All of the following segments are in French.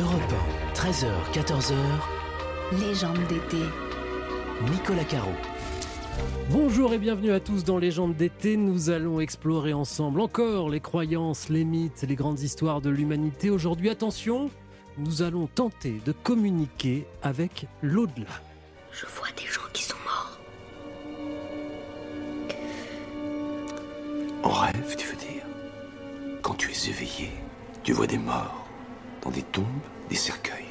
Europe 1, 13h, 14h. Légende d'été. Nicolas Caro. Bonjour et bienvenue à tous dans Légende d'été. Nous allons explorer ensemble encore les croyances, les mythes, les grandes histoires de l'humanité. Aujourd'hui, attention, nous allons tenter de communiquer avec l'au-delà. Je vois des gens qui sont morts. En rêve, tu veux dire? Quand tu es éveillé, tu vois des morts dans des tombes, des cercueils.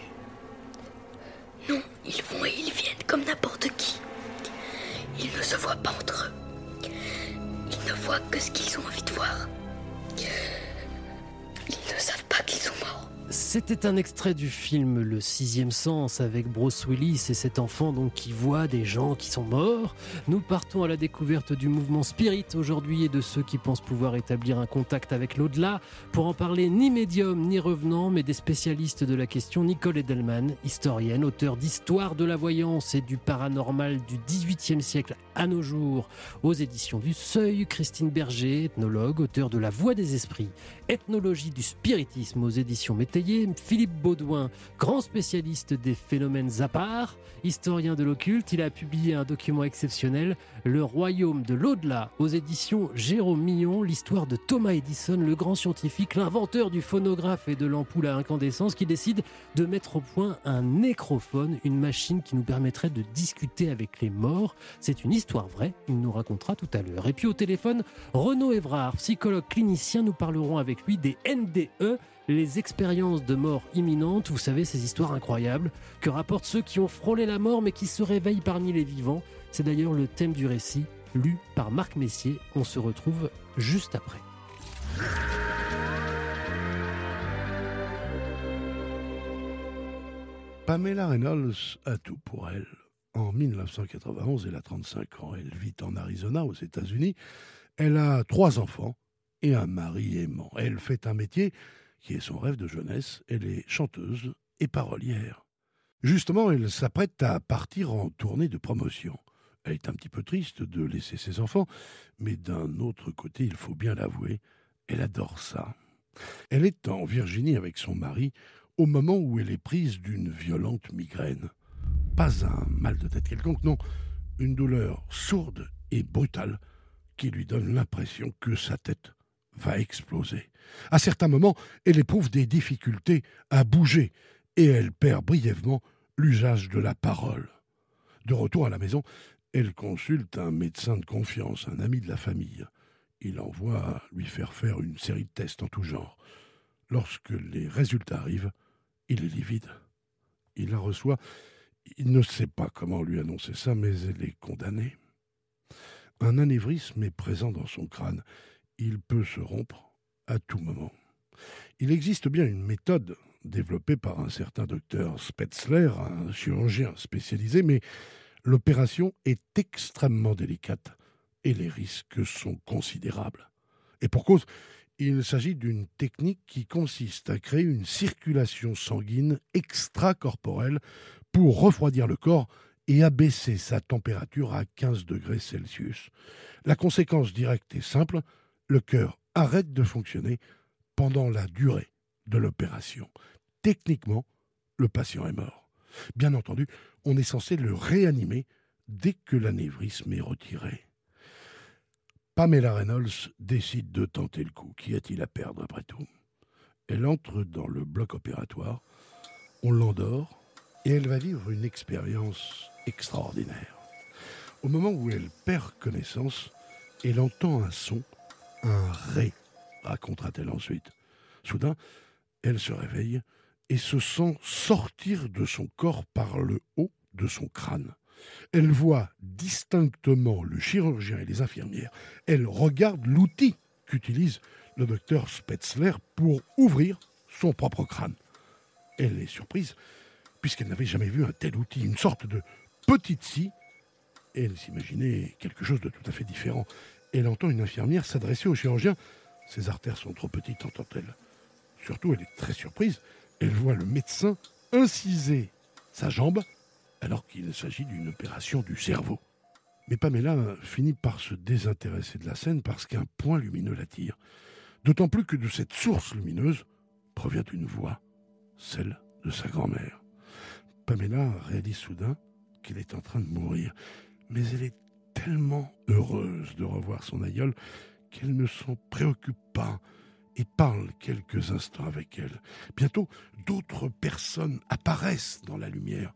Non, ils vont et ils viennent comme n'importe qui. Ils ne se voient pas entre eux. Ils ne voient que ce qu'ils ont envie de voir. C'était un extrait du film Le Sixième Sens avec Bruce Willis et cet enfant donc qui voit des gens qui sont morts. Nous partons à la découverte du mouvement Spirit aujourd'hui et de ceux qui pensent pouvoir établir un contact avec l'au-delà. Pour en parler, ni médium ni revenant, mais des spécialistes de la question. Nicole Edelman, historienne, auteur d'Histoire de la voyance et du paranormal du XVIIIe siècle à nos jours aux éditions du Seuil. Christine Berger, ethnologue, auteur de La Voix des Esprits, ethnologie du spiritisme aux éditions Philippe Baudouin, grand spécialiste des phénomènes à part, historien de l'occulte, il a publié un document exceptionnel, Le Royaume de l'au-delà, aux éditions Jérôme Millon, l'histoire de Thomas Edison, le grand scientifique, l'inventeur du phonographe et de l'ampoule à incandescence, qui décide de mettre au point un nécrophone, une machine qui nous permettrait de discuter avec les morts. C'est une histoire vraie, il nous racontera tout à l'heure. Et puis au téléphone, Renaud Evrard, psychologue clinicien, nous parlerons avec lui des NDE, les expériences de mort imminente, vous savez, ces histoires incroyables que rapportent ceux qui ont frôlé la mort mais qui se réveillent parmi les vivants. C'est d'ailleurs le thème du récit, lu par Marc Messier. On se retrouve juste après. Pamela Reynolds a tout pour elle. En 1991, elle a 35 ans. Elle vit en Arizona, aux États-Unis. Elle a trois enfants et un mari aimant. Elle fait un métier qui est son rêve de jeunesse. Elle est chanteuse et parolière. Justement, elle s'apprête à partir en tournée de promotion. Elle est un petit peu triste de laisser ses enfants, mais d'un autre côté, il faut bien l'avouer, elle adore ça. Elle est en Virginie avec son mari au moment où elle est prise d'une violente migraine. Pas un mal de tête quelconque, non, une douleur sourde et brutale qui lui donne l'impression que sa tête va exploser. À certains moments, elle éprouve des difficultés à bouger et elle perd brièvement l'usage de la parole. De retour à la maison, elle consulte un médecin de confiance, un ami de la famille. Il envoie lui faire faire une série de tests en tout genre. Lorsque les résultats arrivent, il est livide. Il la reçoit. Il ne sait pas comment lui annoncer ça, mais elle est condamnée. Un anévrisme est présent dans son crâne. Il peut se rompre à tout moment. Il existe bien une méthode développée par un certain docteur Spetzler, un chirurgien spécialisé, mais l'opération est extrêmement délicate et les risques sont considérables. Et pour cause, il s'agit d'une technique qui consiste à créer une circulation sanguine extracorporelle pour refroidir le corps et abaisser sa température à 15 degrés Celsius. La conséquence directe est simple, le cœur arrête de fonctionner pendant la durée de l'opération. Techniquement, le patient est mort. Bien entendu, on est censé le réanimer dès que l'anévrisme est retiré. Pamela Reynolds décide de tenter le coup. Qu'y a-t-il à perdre après tout? Elle entre dans le bloc opératoire, on l'endort et elle va vivre une expérience extraordinaire. Au moment où elle perd connaissance, elle entend un son un ré, racontera-t-elle ensuite. Soudain, elle se réveille et se sent sortir de son corps par le haut de son crâne. Elle voit distinctement le chirurgien et les infirmières. Elle regarde l'outil qu'utilise le docteur Spetzler pour ouvrir son propre crâne. Elle est surprise puisqu'elle n'avait jamais vu un tel outil, une sorte de petite scie. Elle s'imaginait quelque chose de tout à fait différent elle entend une infirmière s'adresser au chirurgien. Ses artères sont trop petites, entend-elle. Surtout, elle est très surprise. Elle voit le médecin inciser sa jambe alors qu'il s'agit d'une opération du cerveau. Mais Pamela finit par se désintéresser de la scène parce qu'un point lumineux l'attire. D'autant plus que de cette source lumineuse provient une voix, celle de sa grand-mère. Pamela réalise soudain qu'elle est en train de mourir, mais elle est tellement heureuse de revoir son aïeul qu'elle ne s'en préoccupe pas et parle quelques instants avec elle. Bientôt, d'autres personnes apparaissent dans la lumière.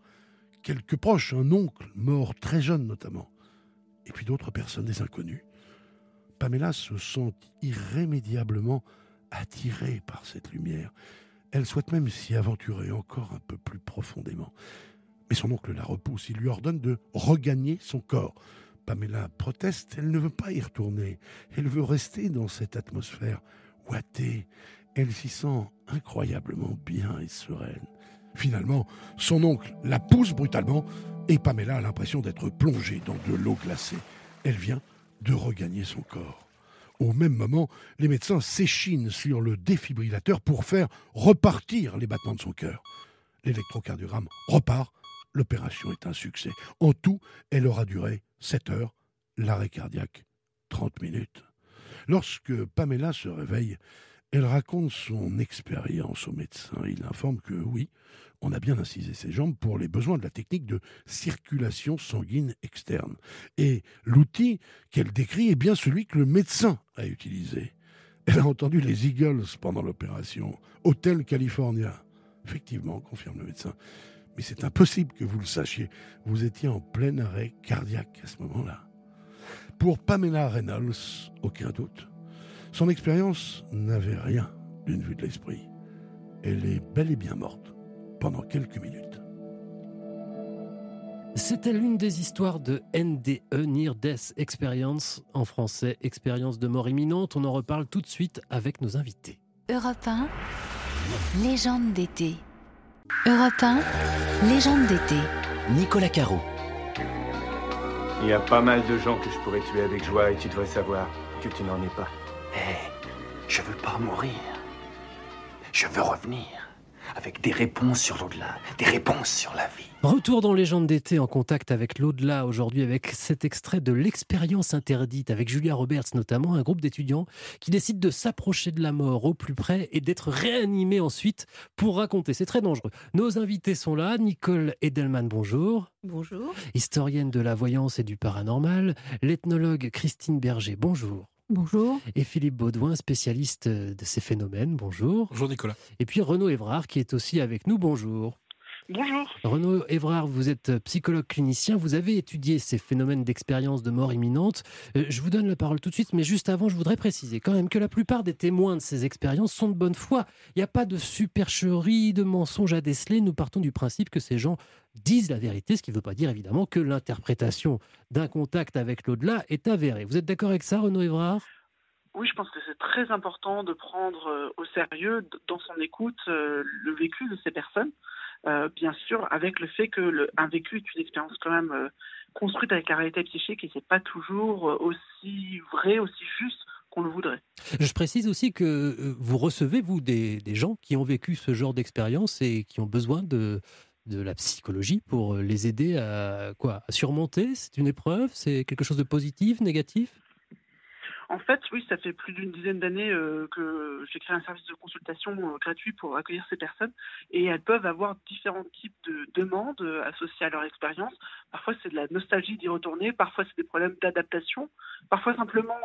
Quelques proches, un oncle mort très jeune notamment, et puis d'autres personnes, des inconnus. Pamela se sent irrémédiablement attirée par cette lumière. Elle souhaite même s'y aventurer encore un peu plus profondément. Mais son oncle la repousse. Il lui ordonne de regagner son corps. Pamela proteste, elle ne veut pas y retourner. Elle veut rester dans cette atmosphère ouatée. Elle s'y sent incroyablement bien et sereine. Finalement, son oncle la pousse brutalement et Pamela a l'impression d'être plongée dans de l'eau glacée. Elle vient de regagner son corps. Au même moment, les médecins s'échinent sur le défibrillateur pour faire repartir les battements de son cœur. L'électrocardiogramme repart, l'opération est un succès. En tout, elle aura duré 7 heures, l'arrêt cardiaque 30 minutes. Lorsque Pamela se réveille, elle raconte son expérience au médecin. Il informe que oui, on a bien incisé ses jambes pour les besoins de la technique de circulation sanguine externe. Et l'outil qu'elle décrit est bien celui que le médecin a utilisé. Elle a entendu les Eagles pendant l'opération, Hôtel California. Effectivement, confirme le médecin. Mais c'est impossible que vous le sachiez. Vous étiez en plein arrêt cardiaque à ce moment-là. Pour Pamela Reynolds, aucun doute. Son expérience n'avait rien d'une vue de l'esprit. Elle est bel et bien morte pendant quelques minutes. C'était l'une des histoires de NDE, Near Death Experience, en français, expérience de mort imminente. On en reparle tout de suite avec nos invités. Europe 1, légende d'été. Europe 1, légende d'été. Nicolas Caro. Il y a pas mal de gens que je pourrais tuer avec joie et tu devrais savoir que tu n'en es pas. Hé, je veux pas mourir. Je veux revenir. Avec des réponses sur l'au-delà, des réponses sur la vie. Retour dans Légende d'été en contact avec l'au-delà aujourd'hui avec cet extrait de l'expérience interdite avec Julia Roberts notamment, un groupe d'étudiants qui décident de s'approcher de la mort au plus près et d'être réanimés ensuite pour raconter. C'est très dangereux. Nos invités sont là. Nicole Edelman, bonjour. Bonjour. Historienne de la voyance et du paranormal. L'ethnologue Christine Berger, bonjour. Bonjour. Et Philippe Baudouin, spécialiste de ces phénomènes, bonjour. Bonjour Nicolas. Et puis Renaud Évrard qui est aussi avec nous, bonjour. Bonjour. Renaud Évrard, vous êtes psychologue clinicien, vous avez étudié ces phénomènes d'expérience de mort imminente. Euh, je vous donne la parole tout de suite, mais juste avant, je voudrais préciser quand même que la plupart des témoins de ces expériences sont de bonne foi. Il n'y a pas de supercherie, de mensonges à déceler. Nous partons du principe que ces gens disent la vérité, ce qui ne veut pas dire évidemment que l'interprétation d'un contact avec l'au-delà est avérée. Vous êtes d'accord avec ça, Renaud Évrard? Oui, je pense que c'est très important de prendre euh, au sérieux dans son écoute euh, le vécu de ces personnes. Euh, bien sûr, avec le fait que un vécu est une expérience quand même euh, construite avec la réalité psychique et c'est pas toujours euh, aussi vrai, aussi juste qu'on le voudrait. Je précise aussi que vous recevez, vous, des, des gens qui ont vécu ce genre d'expérience et qui ont besoin de, de la psychologie pour les aider à, quoi, à surmonter. C'est une épreuve? C'est quelque chose de positif, négatif? En fait, oui, ça fait plus d'une dizaine d'années euh, que j'ai créé un service de consultation euh, gratuit pour accueillir ces personnes. Et elles peuvent avoir différents types de demandes euh, associées à leur expérience. Parfois, c'est de la nostalgie d'y retourner, parfois, c'est des problèmes d'adaptation, parfois simplement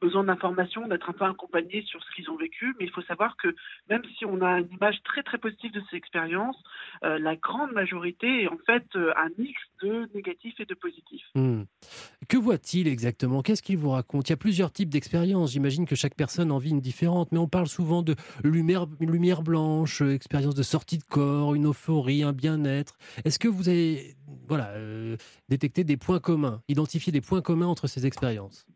besoin d'informations, d'être un peu accompagné sur ce qu'ils ont vécu. Mais il faut savoir que même si on a une image très très positive de ces expériences, la grande majorité est en fait un mix de négatif et de positif. Hmm. Que voit-il exactement? Qu'est-ce qu'il vous raconte? Il y a plusieurs types d'expériences. J'imagine que chaque personne en vit une différente, mais on parle souvent de lumière, blanche, euh, expérience de sortie de corps, une euphorie, un bien-être. Est-ce que vous avez voilà, euh, détecté des points communs, identifié des points communs entre ces expériences?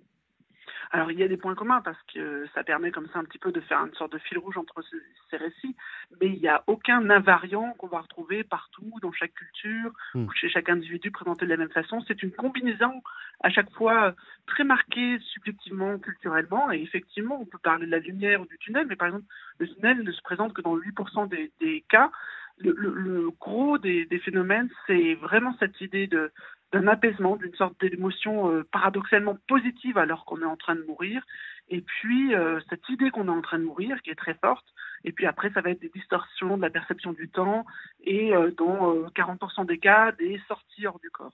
Alors il y a des points communs parce que ça permet comme ça un petit peu de faire une sorte de fil rouge entre ces, récits, mais il n'y a aucun invariant qu'on va retrouver partout dans chaque culture hmm. ou chez chaque individu présenté de la même façon. C'est une combinaison à chaque fois très marquée subjectivement, culturellement, et effectivement on peut parler de la lumière ou du tunnel, mais par exemple le tunnel ne se présente que dans 8% des, des cas. Le, le, gros des, des phénomènes, c'est vraiment cette idée de d'un apaisement, d'une sorte d'émotion euh, paradoxalement positive alors qu'on est en train de mourir. Et puis, euh, cette idée qu'on est en train de mourir, qui est très forte, et puis après, ça va être des distorsions de la perception du temps, et euh, dans 40% des cas, des sorties hors du corps.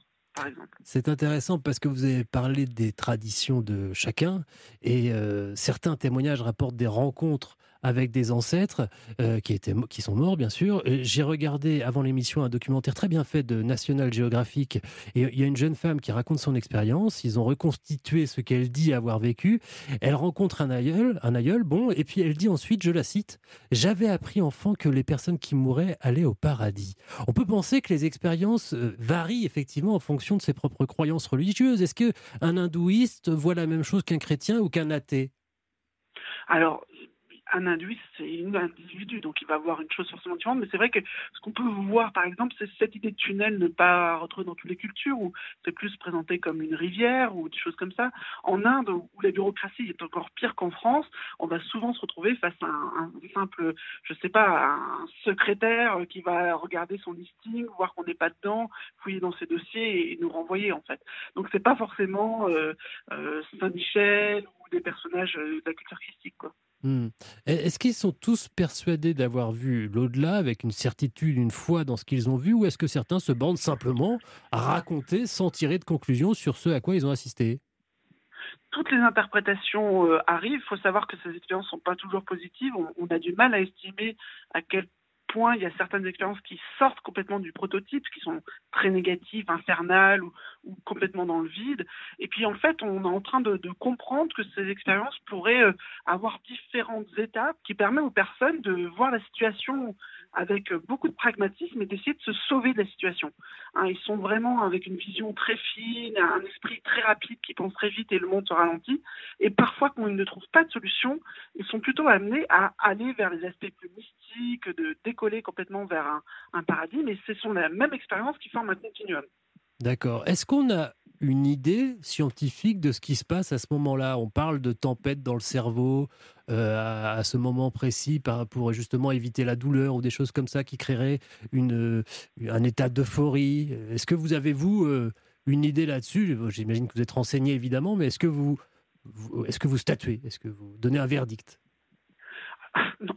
C'est intéressant parce que vous avez parlé des traditions de chacun et certains témoignages rapportent des rencontres avec des ancêtres euh, qui, étaient, qui sont morts, bien sûr. J'ai regardé avant l'émission un documentaire très bien fait de National Geographic et il y a une jeune femme qui raconte son expérience. Ils ont reconstitué ce qu'elle dit avoir vécu. Elle rencontre un aïeul, un aïeul, bon, et puis elle dit ensuite, je la cite, J'avais appris enfant que les personnes qui mouraient allaient au paradis. On peut penser que les expériences euh, varient effectivement en fonction de ses propres croyances religieuses. Est-ce que un hindouiste voit la même chose qu'un chrétien ou qu'un athée? Alors, un hindouiste, c'est un individu, donc il va avoir une chose forcément différente. Mais c'est vrai que ce qu'on peut voir, par exemple, c'est cette idée de tunnel ne pas retrouver dans toutes les cultures, où c'est plus présenté comme une rivière ou des choses comme ça. En Inde, où la bureaucratie est encore pire qu'en France, on va souvent se retrouver face à un, simple, je sais pas, un secrétaire qui va regarder son listing, voir qu'on n'est pas dedans, fouiller dans ses dossiers et, nous renvoyer en fait. Donc c'est pas forcément euh, euh, Saint-Michel ou des personnages de la culture christique quoi. Hmm. Est-ce qu'ils sont tous persuadés d'avoir vu l'au-delà avec une certitude, une foi dans ce qu'ils ont vu, ou est-ce que certains se bandent simplement à raconter sans tirer de conclusion sur ce à quoi ils ont assisté? Toutes les interprétations euh, arrivent. Il faut savoir que ces expériences ne sont pas toujours positives. on, a du mal à estimer à quel il y a certaines expériences qui sortent complètement du prototype, qui sont très négatives, infernales ou, complètement dans le vide. Et puis en fait, on est en train de, comprendre que ces expériences pourraient euh, avoir différentes étapes qui permettent aux personnes de voir la situation avec beaucoup de pragmatisme et d'essayer de se sauver de la situation. Hein, ils sont vraiment avec une vision très fine, un esprit très rapide qui pense très vite et le monde se ralentit. Et parfois, quand ils ne trouvent pas de solution, ils sont plutôt amenés à aller vers les aspects plus mystiques, de décoller complètement vers un, un paradis, mais ce sont la même expérience qui forme un continuum. D'accord. Est-ce qu'on a une idée scientifique de ce qui se passe à ce moment-là. On parle de tempête dans le cerveau euh, à, ce moment précis pour justement éviter la douleur ou des choses comme ça qui créeraient une, un état d'euphorie. Est-ce que vous avez, vous, euh, une idée là-dessus? J'imagine que vous êtes renseigné évidemment, mais est-ce que vous, est-ce que vous statuez? Est-ce que vous donnez un verdict?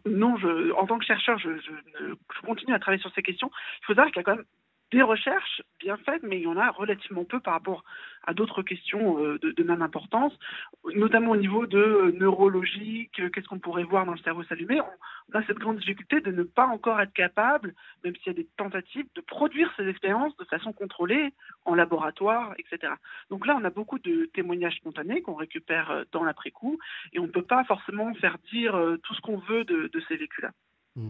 Non, en tant que chercheur, je, je, continue à travailler sur ces questions. Il faut savoir qu'il y a quand même des recherches bien faites, mais il y en a relativement peu par rapport à d'autres questions euh, de, même importance, notamment au niveau de euh, neurologique, euh, qu'est-ce qu'on pourrait voir dans le cerveau s'allumer. On a cette grande difficulté de ne pas encore être capable, même s'il y a des tentatives, de produire ces expériences de façon contrôlée en laboratoire, etc. Donc là, on a beaucoup de témoignages spontanés qu'on récupère dans l'après-coup, et on ne peut pas forcément faire dire tout ce qu'on veut de ces vécus-là. Mmh.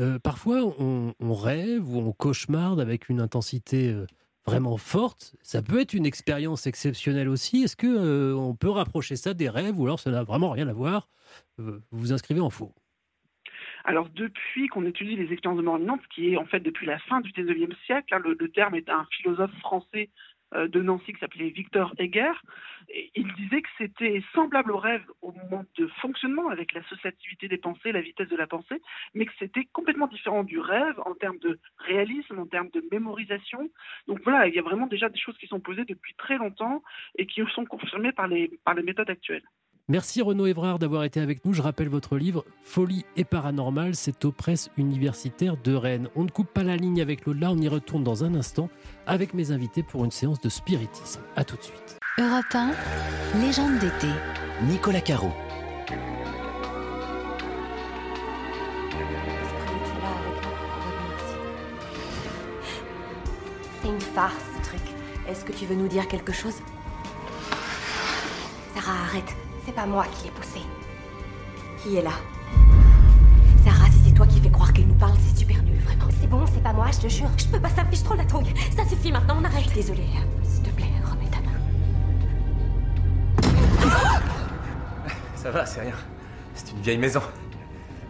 Euh, parfois, on, rêve ou on cauchemarde avec une intensité euh, vraiment forte. Ça peut être une expérience exceptionnelle aussi. Est-ce que euh, on peut rapprocher ça des rêves ou alors ça n'a vraiment rien à voir? Vous vous inscrivez en faux. Alors depuis qu'on étudie les expériences de mort imminente, qui est en fait depuis la fin du 19e siècle, hein, le, terme est un philosophe français de Nancy qui s'appelait Victor Heger. Il disait que c'était semblable au rêve au moment de fonctionnement avec l'associativité des pensées, la vitesse de la pensée, mais que c'était complètement différent du rêve en termes de réalisme, en termes de mémorisation. Donc voilà, il y a vraiment déjà des choses qui sont posées depuis très longtemps et qui sont confirmées par les, par les méthodes actuelles. Merci Renaud Evrard d'avoir été avec nous. Je rappelle votre livre Folie et paranormal, c'est aux presses universitaires de Rennes. On ne coupe pas la ligne avec l'au-delà, on y retourne dans un instant avec mes invités pour une séance de spiritisme. A tout de suite. Europe 1, légende d'été. Nicolas Caro. C'est une farce ce truc. Est-ce que tu veux nous dire quelque chose? Sarah, arrête. C'est pas moi qui l'ai poussé. Qui est là? Sarah, si c'est toi qui fais croire qu'elle nous parle, c'est super nul, vraiment. C'est bon, c'est pas moi, je te jure. Je peux pas, ça fiche trop la tongue. Ça suffit maintenant, on arrête. Désolée, s'il te plaît, remets ta main. Ça va, c'est rien. C'est une vieille maison.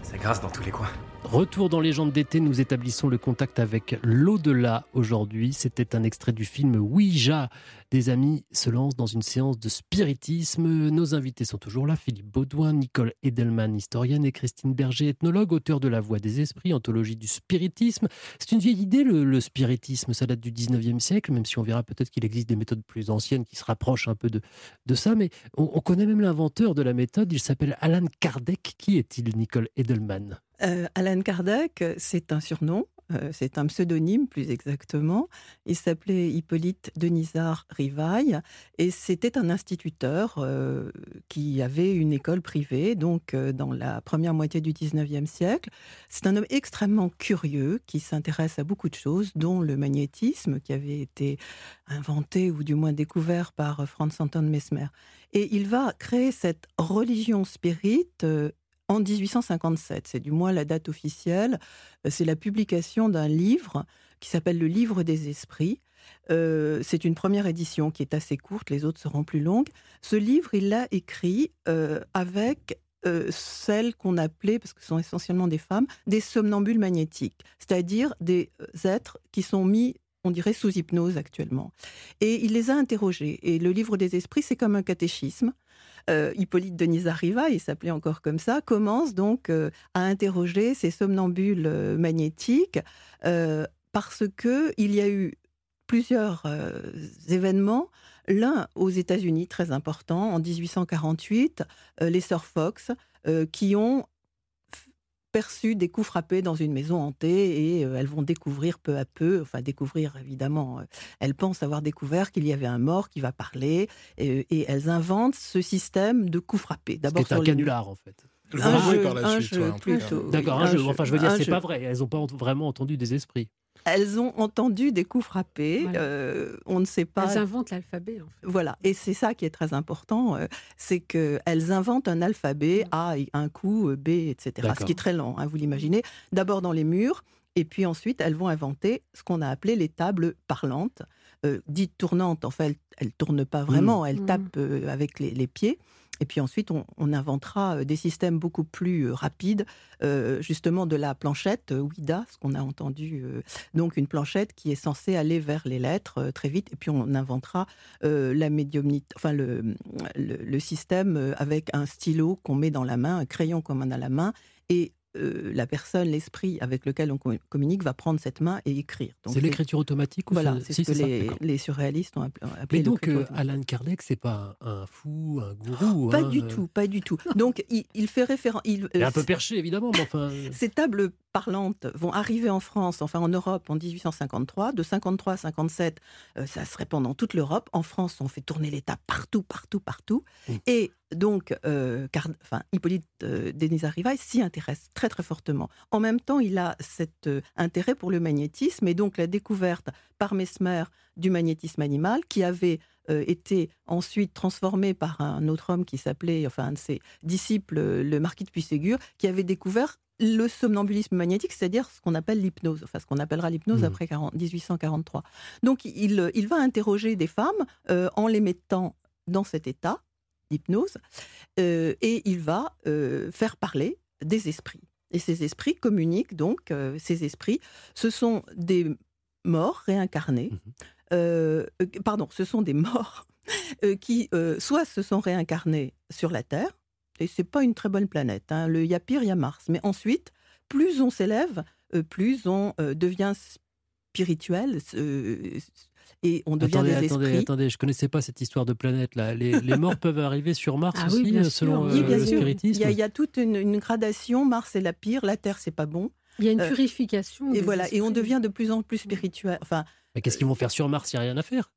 Ça grasse dans tous les coins. Retour dans Légende d'été, nous établissons le contact avec l'au-delà aujourd'hui. C'était un extrait du film Ouija. Des amis se lancent dans une séance de spiritisme. Nos invités sont toujours là. Philippe Baudouin, Nicole Edelman, historienne, et Christine Berger, ethnologue, auteur de La Voix des Esprits, anthologie du spiritisme. C'est une vieille idée, le, spiritisme. Ça date du 19e siècle, même si on verra peut-être qu'il existe des méthodes plus anciennes qui se rapprochent un peu de, ça. Mais on, on connaît même l'inventeur de la méthode. Il s'appelle Alan Kardec. Qui est-il, Nicole Edelman? Euh, Alan Kardec, c'est un surnom, euh, c'est un pseudonyme plus exactement. Il s'appelait Hippolyte Denisard Rivaille et c'était un instituteur euh, qui avait une école privée, donc dans la première moitié du 19e siècle. C'est un homme extrêmement curieux qui s'intéresse à beaucoup de choses, dont le magnétisme qui avait été inventé ou du moins découvert par Franz Anton Mesmer. Et il va créer cette religion spirite en 1857. C'est du moins la date officielle. Euh, c'est la publication d'un livre qui s'appelle Le Livre des Esprits. Euh, c'est une première édition qui est assez courte, les autres seront plus longues. Ce livre, il l'a écrit euh, avec celles qu'on appelait, parce que ce sont essentiellement des femmes, des somnambules magnétiques, c'est-à-dire des êtres qui sont mis on dirait sous hypnose actuellement. Et il les a interrogés. Et le livre des esprits, c'est comme un catéchisme. Euh, Hippolyte Denis Arriva, il s'appelait encore comme ça, commence donc euh, à interroger ces somnambules euh, magnétiques parce que il y a eu plusieurs événements. L'un aux États-Unis, très important, en 1848, les sœurs Fox, qui ont des coups frappés dans une maison hantée et euh, elles vont découvrir peu à peu, enfin découvrir évidemment, euh, elles pensent avoir découvert qu'il y avait un mort qui va parler et, elles inventent ce système de coups frappés. D'abord sur un canular en fait. Un jeu, par la suite, D'accord, un, jeu. Enfin, je veux dire, c'est pas vrai. Elles n'ont pas vraiment entendu des esprits. Elles ont entendu des coups frappés. Euh, on ne sait pas. Elles inventent l'alphabet. Voilà, et c'est ça qui est très important, euh, c'est qu'elles inventent un alphabet A, un coup, B, etc. Ce qui est très lent, hein, vous l'imaginez. D'abord dans les murs, et puis ensuite elles vont inventer ce qu'on a appelé les tables parlantes, euh, dites tournantes. En fait, elles ne tournent pas vraiment, mmh. elles mmh. tapent avec les pieds. Et puis ensuite, on, inventera euh, des systèmes beaucoup plus euh, rapides, euh, justement de la planchette WIDA, ce qu'on a entendu. donc une planchette qui est censée aller vers les lettres très vite. Et puis on inventera la médiumnité, enfin le, système avec un stylo qu'on met dans la main, un crayon qu'on a à la main, et euh, la personne, l'esprit avec lequel on communique va prendre cette main et écrire. C'est l'écriture automatique ou Voilà, c'est ce que les, surréalistes ont appelé. Mais donc, euh, Alan Kardec, c'est pas un, fou, un gourou Pas hein, du tout, pas du tout. Donc, il, fait référence. Il, est un peu perché, évidemment, mais enfin. Ces tables parlantes vont arriver en France, enfin en Europe, en 1853. De 53 à 57, euh, ça se répand dans toute l'Europe. En France, on fait tourner l'État partout, partout, partout. Mmh. Et donc, euh, car, enfin, Hippolyte euh, Denis Arrivaille s'y intéresse très très fortement. En même temps, il a cet euh, intérêt pour le magnétisme et donc la découverte par Mesmer du magnétisme animal qui avait été ensuite transformé par un autre homme qui s'appelait, enfin un de ses disciples, le marquis de Puységur, qui avait découvert le somnambulisme magnétique, c'est-à-dire ce qu'on appelle l'hypnose, enfin ce qu'on appellera l'hypnose mmh. après 1843. Donc il, il, va interroger des femmes euh, en les mettant dans cet état d'hypnose euh, et il va euh, faire parler des esprits. Et ces esprits communiquent donc, ces esprits, ce sont des morts réincarnés, mmh. pardon, ce sont des morts qui soit se sont réincarnés sur la Terre, et c'est pas une très bonne planète. Hein. Le, il y a pire, il y a Mars. Mais ensuite, plus on s'élève, euh, plus on euh, devient spirituel. et on devient attendez, des attendez, esprits. Attendez, je connaissais pas cette histoire de planète là. Les, morts peuvent arriver sur Mars ah aussi, selon oui, le spiritisme. Il y, a, toute une, gradation. Mars est la pire, la Terre c'est pas bon. Il y a une euh, purification. et voilà, et on devient de plus en plus spirituel. Enfin. Mais qu'est-ce qu'ils vont faire sur Mars? Il n'y a rien à faire.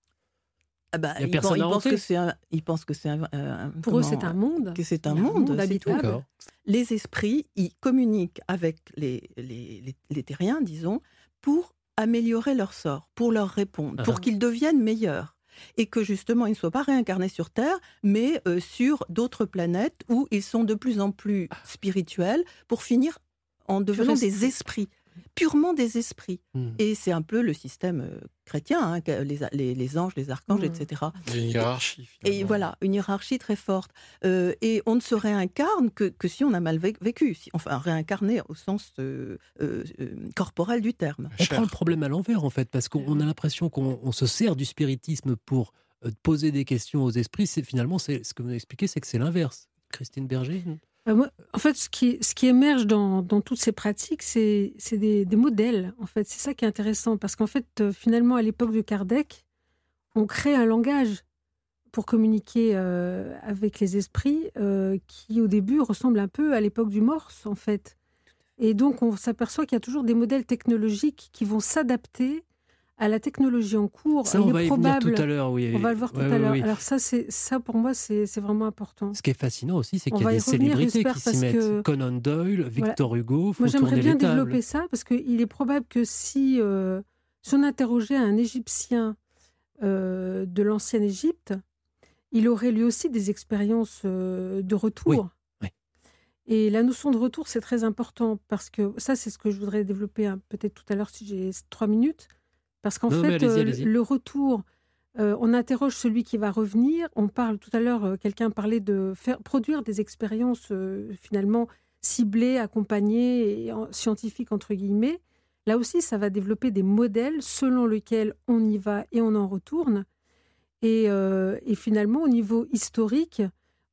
Ah bah, il ils, pensent que c'est un, ils pensent que c'est un, pour eux c'est un monde. que c'est un, monde, habitable. Les esprits ils communiquent avec les, les, les, terriens disons pour améliorer leur sort, pour leur répondre, pour ah. qu'ils deviennent meilleurs. Et que justement ils ne soient pas réincarnés sur Terre, mais euh, sur d'autres planètes où ils sont de plus en plus spirituels pour finir en devenant des esprits. Purement des esprits. Hmm. Et c'est un peu le système euh, chrétien, hein, les, les- les anges, les archanges, Hmm. etc. Il y a une hiérarchie. Et voilà, une hiérarchie très forte. Euh, et on ne se réincarne que, que si on a mal vé- vécu, si, enfin réincarné au sens euh, corporel du terme. On prend le problème à l'envers, en fait, parce qu'on a l'impression qu'on on se sert du spiritisme pour euh, poser des questions aux esprits. C'est finalement, c'est ce que vous expliquez, c'est que c'est l'inverse. Christine Berger en fait, ce qui, émerge dans, toutes ces pratiques, c'est des modèles. En fait, c'est ça qui est intéressant parce qu'en fait, euh, finalement, à l'époque de Kardec, on crée un langage pour communiquer euh, avec les esprits euh, qui, au début, ressemble un peu à l'époque du Morse, en fait. Et donc, on s'aperçoit qu'il y a toujours des modèles technologiques qui vont s'adapter à la technologie en cours. Ça, on va y venir probable- tout à l'heure. Oui. On va le voir tout Ouais, à l'heure. oui. Alors ça, c'est ça pour moi, c'est vraiment important. Ce qui est fascinant aussi, c'est qu'il y a y des revenir, célébrités qui s'y mettent. que- Conan Doyle, Victor Hugo, font Moi, j'aimerais bien développer ça parce qu'il est probable que si, euh, si on interrogeait un Égyptien euh, de l'ancienne Égypte, il aurait lui aussi des expériences euh, de retour. Et la notion de retour, c'est très important parce que ça, c'est ce que je voudrais développer hein, peut-être tout à l'heure si j'ai trois minutes. Parce qu'en fait, euh, le retour, euh, on interroge celui qui va revenir. On parle tout à l'heure, euh, quelqu'un parlait de faire produire des expériences euh, finalement ciblées, accompagnées et en- scientifiques entre guillemets. Là aussi, ça va développer des modèles selon lesquels on y va et on en retourne. Et, et finalement, au niveau historique,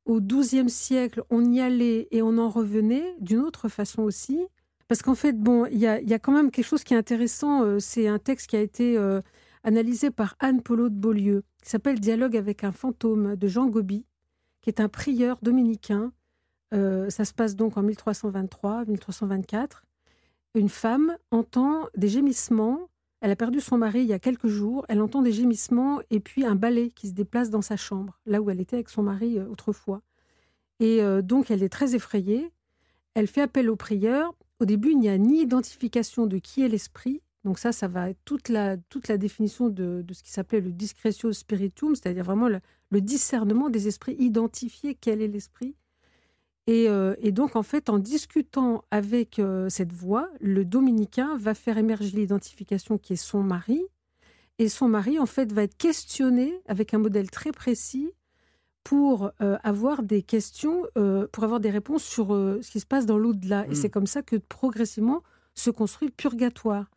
au XIIe siècle, on y allait et on en revenait d'une autre façon aussi. Parce qu'en fait, bon, il y a, quand même quelque chose qui est intéressant. euh, C'est un texte qui a été euh, analysé par Anne Polo de Beaulieu, qui s'appelle Dialogue avec un fantôme de Jean Gobi, qui est un prieur dominicain. Euh, ça se passe donc en 1323-1324. Une femme entend des gémissements. Elle a perdu son mari il y a quelques jours. Elle entend des gémissements et puis un balai qui se déplace dans sa chambre, là où elle était avec son mari autrefois. Et donc, elle est très effrayée. Elle fait appel au prieur. Au début, il n'y a ni identification de qui est l'esprit. Donc ça, ça va être toute la, toute la définition de, de ce qui s'appelait le discretio spiritum, c'est-à-dire vraiment le, discernement des esprits, identifier quel est l'esprit. Et, euh, donc, en fait, en discutant avec euh, cette voix, le dominicain va faire émerger l'identification qui est son mari. Et son mari, en fait, va être questionné avec un modèle très précis pour euh, avoir des questions, euh, pour avoir des réponses sur euh, ce qui se passe dans l'au-delà. Et Mm. c'est comme ça que progressivement se construit le purgatoire.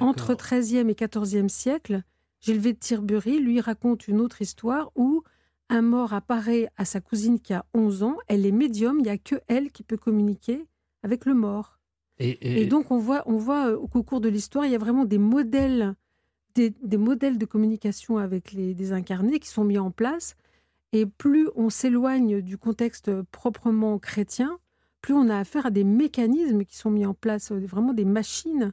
Entre 13e et 14e siècle, Gilles de Tirbury lui raconte une autre histoire où un mort apparaît à sa cousine qui a 11 ans. Elle est médium, il n'y a que elle qui peut communiquer avec le mort. Et, Et, et- donc, on voit, on voit qu'au cours de l'histoire, il y a vraiment des modèles, des, des modèles de communication avec les des incarnés qui sont mis en place. Et plus on s'éloigne du contexte proprement chrétien, plus on a affaire à des mécanismes qui sont mis en place, euh, vraiment des machines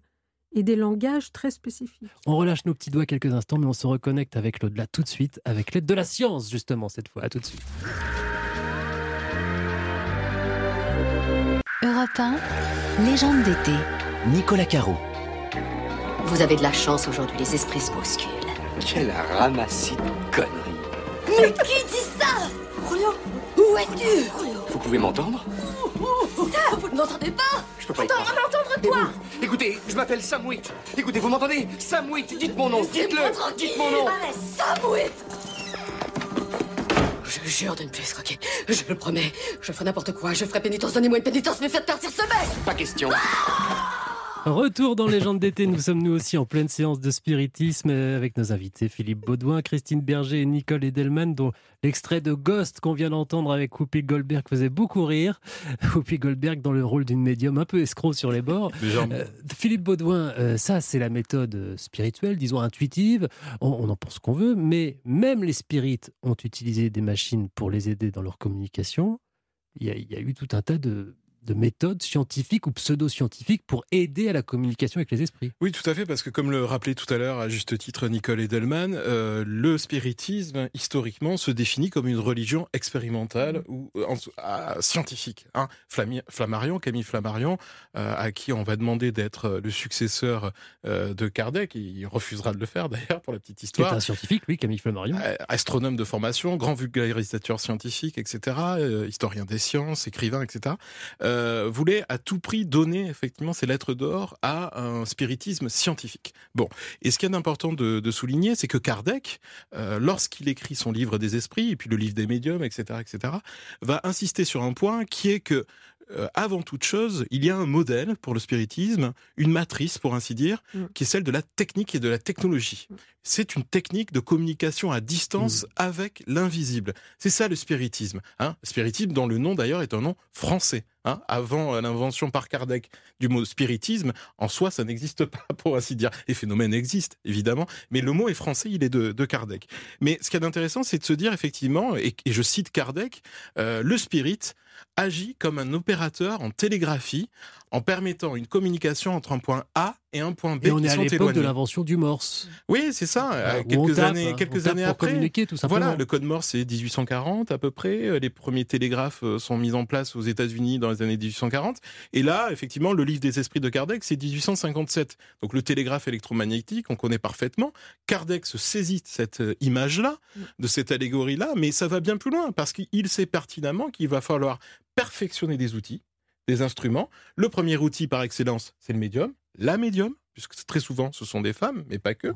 et des langages très spécifiques. On relâche nos petits doigts quelques instants, mais on se reconnecte avec l'au-delà tout de suite, avec l'aide de la science, justement, cette fois. À tout de suite. Europe 1, légende d'été. Nicolas Caro. Vous avez de la chance aujourd'hui, les esprits se bousculent. Quel ramassis de conneries. Mais qui où es-tu? Vous pouvez m'entendre? Ça, vous ne m'entendez pas Je peux pas y croire. m'entendre vous Écoutez, je m'appelle Sam Witt. Écoutez, vous m'entendez? Sam Witt, dites mon nom, dites-le Dites mon nom Allez, Je jure de ne plus escroquer. Je le promets. Je ferai n'importe quoi. Je ferai pénitence. Donnez-moi une pénitence, mais faites partir ce mec Pas question. Retour dans Légende d'été, nous sommes nous aussi en pleine séance de spiritisme euh, avec nos invités Philippe Baudouin, Christine Berger et Nicole Edelman, dont l'extrait de Ghost qu'on vient d'entendre avec Whoopi Goldberg faisait beaucoup rire. Whoopi Goldberg dans le rôle d'une médium un peu escroc sur les bords. Euh, Philippe Baudouin, euh, ça c'est la méthode spirituelle, disons intuitive, on, on en pense qu'on veut, mais même les spirites ont utilisé des machines pour les aider dans leur communication. Il y a, il y a eu tout un tas de, de méthodes scientifiques ou pseudo-scientifiques pour aider à la communication avec les esprits. Oui, tout à fait, parce que comme le rappelait tout à l'heure à juste titre Nicole Edelman, euh, le spiritisme, historiquement, se définit comme une religion expérimentale ou euh, ah, scientifique. Hein. Flammarion, Camille Flammarion, euh, à qui on va demander d'être euh, le successeur euh, de Kardec, il refusera de le faire d'ailleurs pour la petite histoire. un scientifique, oui, Camille Flammarion. Euh, astronome de formation, grand vulgarisateur scientifique, etc., euh, historien des sciences, écrivain, etc. Euh, voulait à tout prix donner effectivement ces lettres d'or à un spiritisme scientifique. Bon, et ce qui est important de, de souligner, c'est que Kardec, euh, lorsqu'il écrit son livre des esprits et puis le livre des médiums, etc., etc., va insister sur un point qui est que euh, avant toute chose, il y a un modèle pour le spiritisme, une matrice pour ainsi dire, Mm. qui est celle de la technique et de la technologie. C'est une technique de communication à distance avec l'invisible. C'est ça le spiritisme. Hein spiritisme dont le nom d'ailleurs est un nom français. Hein Avant l'invention par Kardec du mot spiritisme, en soi ça n'existe pas pour ainsi dire. Les phénomènes existent évidemment, mais le mot est français, il est de, de Kardec. Mais ce qui est intéressant, c'est de se dire effectivement, et, et je cite Kardec, euh, le spirit agit comme un opérateur en télégraphie en permettant une communication entre un point A et un point B Et on qui est à l'époque de l'invention du Morse. Oui, c'est ça. euh, Où quelques tape, années, quelques années après. communiquer, tout simplement. Voilà, le code Morse c'est 1840 à peu près. Euh, Les premiers télégraphes euh, sont mis en place aux États-Unis dans les années 1840. Et là, effectivement, le livre des esprits de Kardec, c'est 1857. Donc le télégraphe électromagnétique, on connaît parfaitement. Kardec se saisit de cette image-là, de cette allégorie-là, mais ça va bien plus loin parce qu'il sait pertinemment qu'il va falloir perfectionner des outils, des instruments. Le premier outil par excellence, c'est le médium, la médium, puisque très souvent ce sont des femmes, mais pas que.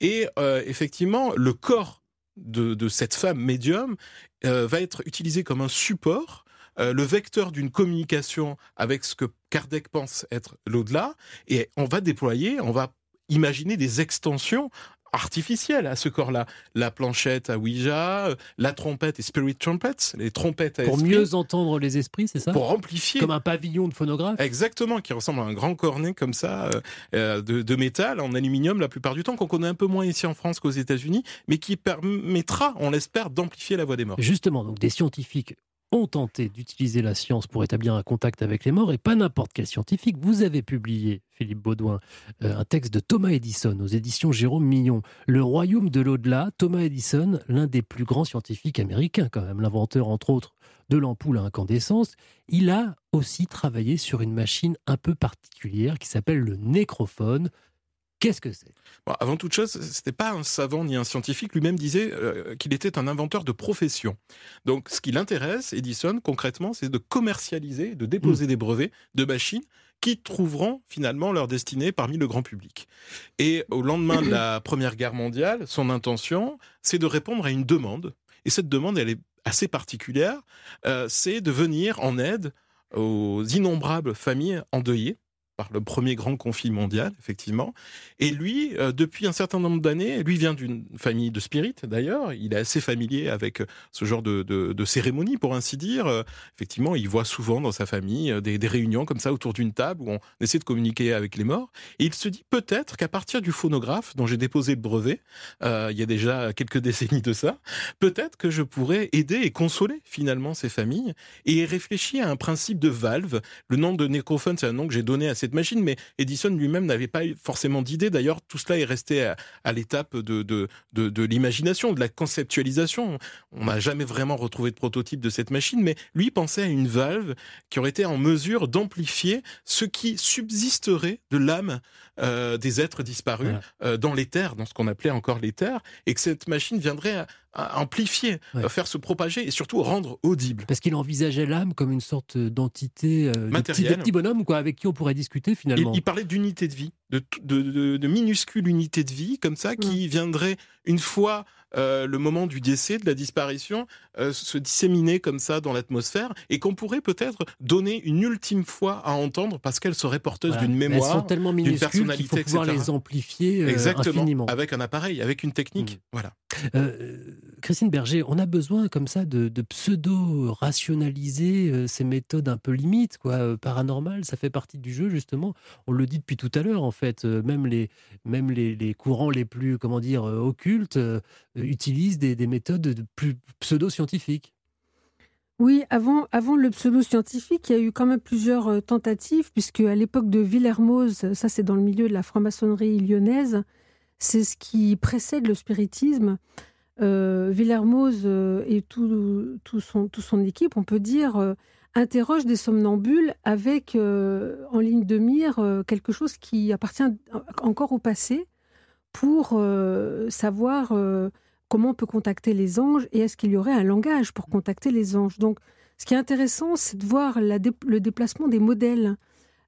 Et euh, effectivement, le corps de, cette femme médium euh, va être utilisé comme un support, euh, le vecteur d'une communication avec ce que Kardec pense être l'au-delà, et on va déployer, on va imaginer des extensions artificielles à ce corps-là. La planchette à Ouija, euh, la trompette et spirit trumpets, les trompettes à Pour esprit. mieux entendre les esprits, c'est ça Pour amplifier. Comme un pavillon de phonographe Exactement, qui ressemble à un grand cornet comme ça euh, euh, de, de métal en aluminium la plupart du temps, qu'on connaît un peu moins ici en France qu'aux États-Unis, mais qui permettra, on l'espère, d'amplifier la voix des morts. Justement, donc des scientifiques ont tenté d'utiliser la science pour établir un contact avec les morts, et pas n'importe quel scientifique. Vous avez publié, Philippe Baudouin, euh, un texte de Thomas Edison aux éditions Jérôme Mignon. Le royaume de l'au-delà, Thomas Edison, l'un des plus grands scientifiques américains quand même, l'inventeur entre autres de l'ampoule à incandescence, il a aussi travaillé sur une machine un peu particulière qui s'appelle le nécrophone. Qu'est-ce que c'est? Bon, avant toute chose, c'était pas un savant ni un scientifique. Lui-même disait euh, qu'il était un inventeur de profession. Donc, ce qui l'intéresse, Edison, concrètement, c'est de commercialiser, de déposer des brevets de machines qui trouveront finalement leur destinée parmi le grand public. Et au lendemain de la Première Guerre mondiale, son intention, c'est de répondre à une demande. Et cette demande, elle est assez particulière. Euh, c'est de venir en aide aux innombrables familles endeuillées par le premier grand conflit mondial, effectivement. Et lui, euh, depuis un certain nombre d'années, lui vient d'une famille de spirites, d'ailleurs. Il est assez familier avec euh, ce genre de, de, cérémonie, pour ainsi dire. Euh, effectivement, il voit souvent dans sa famille des, des réunions comme ça autour d'une table où on essaie de communiquer avec les morts. Et il se dit peut-être qu'à partir du phonographe dont j'ai déposé le brevet, il y a déjà quelques décennies de ça, peut-être que je pourrais aider et consoler finalement ces familles. Et il réfléchit à un principe de valve. Le nom de nécrophone, c'est un nom que j'ai donné à cette machine, mais Edison lui-même n'avait pas forcément d'idée. D'ailleurs, tout cela est resté à, à l'étape de, de, de, de l'imagination, de la conceptualisation. On n'a jamais vraiment retrouvé de prototype de cette machine, mais lui pensait à une valve qui aurait été en mesure d'amplifier ce qui subsisterait de l'âme euh, des êtres disparus euh, dans l'éther, dans ce qu'on appelait encore l'éther, et que cette machine viendrait à amplifier, faire se propager et surtout rendre audible. Parce qu'il envisageait l'âme comme une sorte d'entité, euh, de, petit, Matérielle. de petit bonhomme quoi, avec qui on pourrait discuter Il, finalement. il parlait d'unité de vie, de, de, de, de minuscules unités de vie comme ça qui viendraient une fois euh, le moment du décès, de la disparition, euh, se disséminer comme ça dans l'atmosphère et qu'on pourrait peut-être donner une ultime fois à entendre parce qu'elles seraient porteuses Voilà. d'une Elles mémoire, sont tellement d'une minuscules qu'il personnalité, faut pouvoir etc. les amplifier euh, Exactement, infiniment. avec un appareil, avec une technique. Voilà. Euh, Christine Berger, on a besoin comme ça de, de pseudo-rationaliser ces méthodes un peu limites, quoi, paranormales. Ça fait partie du jeu justement. On le dit depuis tout à l'heure en fait. Euh, même les, courants les plus, euh, occultes euh, utilisent des, des méthodes de- plus pseudo-scientifiques. Oui, avant, le pseudo-scientifique, il y a eu quand même plusieurs tentatives, puisque à l'époque de Villermoz, ça c'est dans le milieu de la franc-maçonnerie lyonnaise, c'est ce qui précède le spiritisme. Euh, Villermoz et tout, tout son, équipe, on peut dire, interroge des somnambules avec euh, en ligne de mire euh, quelque chose qui appartient encore au passé pour euh, savoir comment on peut contacter les anges et est-ce qu'il y aurait un langage pour contacter les anges. Donc, Ce qui est intéressant, c'est de voir le déplacement des modèles.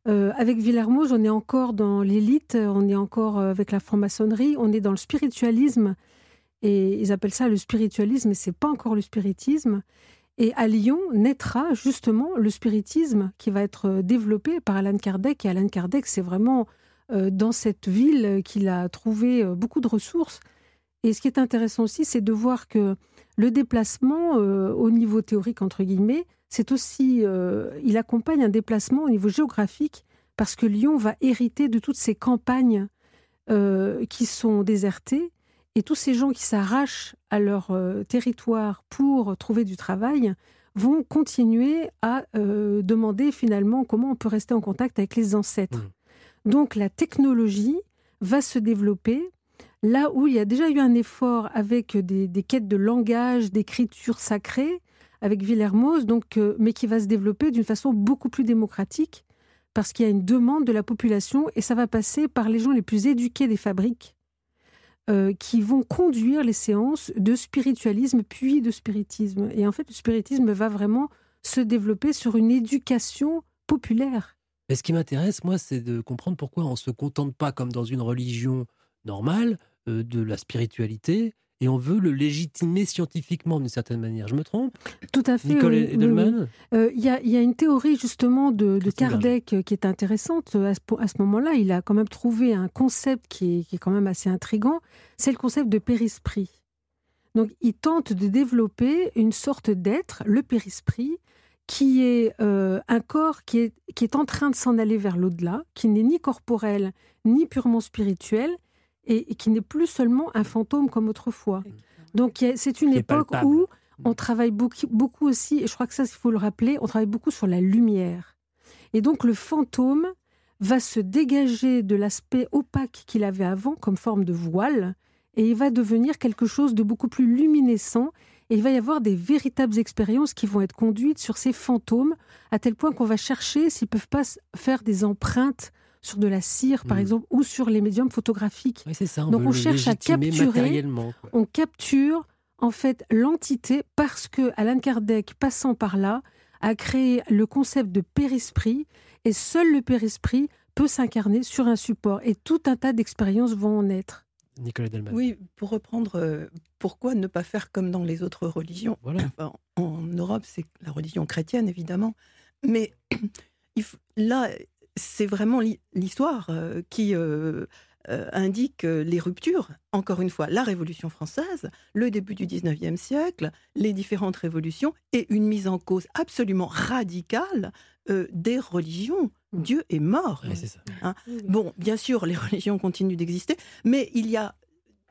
Avec Villermoz, on est encore dans l'élite, on est encore avec la franc-maçonnerie, on est dans le spiritualisme. Et ils appellent ça le spiritualisme, mais c'est pas encore le spiritisme. Et à Lyon naîtra justement le spiritisme qui va être euh, développé par Alan Kardec. Et Alan Kardec, c'est vraiment dans cette ville qu'il a trouvé beaucoup de ressources. Et ce qui est intéressant aussi, c'est de voir que le déplacement au niveau théorique, entre guillemets, c'est aussi, euh, il accompagne un déplacement au niveau géographique parce que Lyon va hériter de toutes ces campagnes euh, qui sont désertées et tous ces gens qui s'arrachent à leur euh, territoire pour trouver du travail vont continuer à demander finalement comment on peut rester en contact avec les ancêtres. Mmh. Donc la technologie va se développer là où il y a déjà eu un effort avec des quêtes de langage, d'écriture sacrée, avec Villermoz, donc, euh, mais qui va se développer d'une façon beaucoup plus démocratique, parce qu'il y a une demande de la population, et ça va passer par les gens les plus éduqués des fabriques, euh, qui vont conduire les séances de spiritualisme puis de spiritisme. Et en fait, le spiritisme va vraiment se développer sur une éducation populaire. Mais ce qui m'intéresse, moi, c'est de comprendre pourquoi on ne se contente pas, comme dans une religion normale, euh, de la spiritualité, et on veut le légitimer scientifiquement d'une certaine manière. Je me trompe? Tout à fait. Nicole Edelman? euh, Il y, a une théorie justement de, Kardec euh, qui est intéressante. À ce, moment-là, il a quand même trouvé un concept qui est, quand même assez intrigant. C'est le concept de périsprit. Donc il tente de développer une sorte d'être, le périsprit, qui est euh, un corps qui est, qui est en train de s'en aller vers l'au-delà, qui n'est ni corporel ni purement spirituel, et, qui n'est plus seulement un fantôme comme autrefois. Donc c'est une époque où on travaille beaucoup, beaucoup aussi, et je crois que ça, il faut le rappeler, on travaille beaucoup sur la lumière. Et donc le fantôme va se dégager de l'aspect opaque qu'il avait avant comme forme de voile, et il va devenir quelque chose de beaucoup plus luminescent, et il va y avoir des véritables expériences qui vont être conduites sur ces fantômes, à tel point qu'on va chercher s'ils peuvent pas faire des empreintes sur de la cire, par mm. exemple, ou sur les médiums photographiques. ça, Donc on cherche à capturer, on capture en fait l'entité parce que Alan Kardec, passant par là, a créé le concept de périsprit et seul le périsprit peut s'incarner sur un support et tout un tas d'expériences vont en naître. Nicolas Delman. Oui, pour reprendre, euh, pourquoi ne pas faire comme dans les autres religions? Voilà. En Europe, c'est la religion chrétienne, évidemment. Mais là, c'est vraiment l'histoire euh, qui euh, euh, indique les ruptures. Encore une fois, la Révolution française, le début du 19e siècle, les différentes révolutions et une mise en cause absolument radicale des religions. Mmh. Dieu est mort. Hein. Bon, bien sûr, les religions continuent d'exister, mais il y a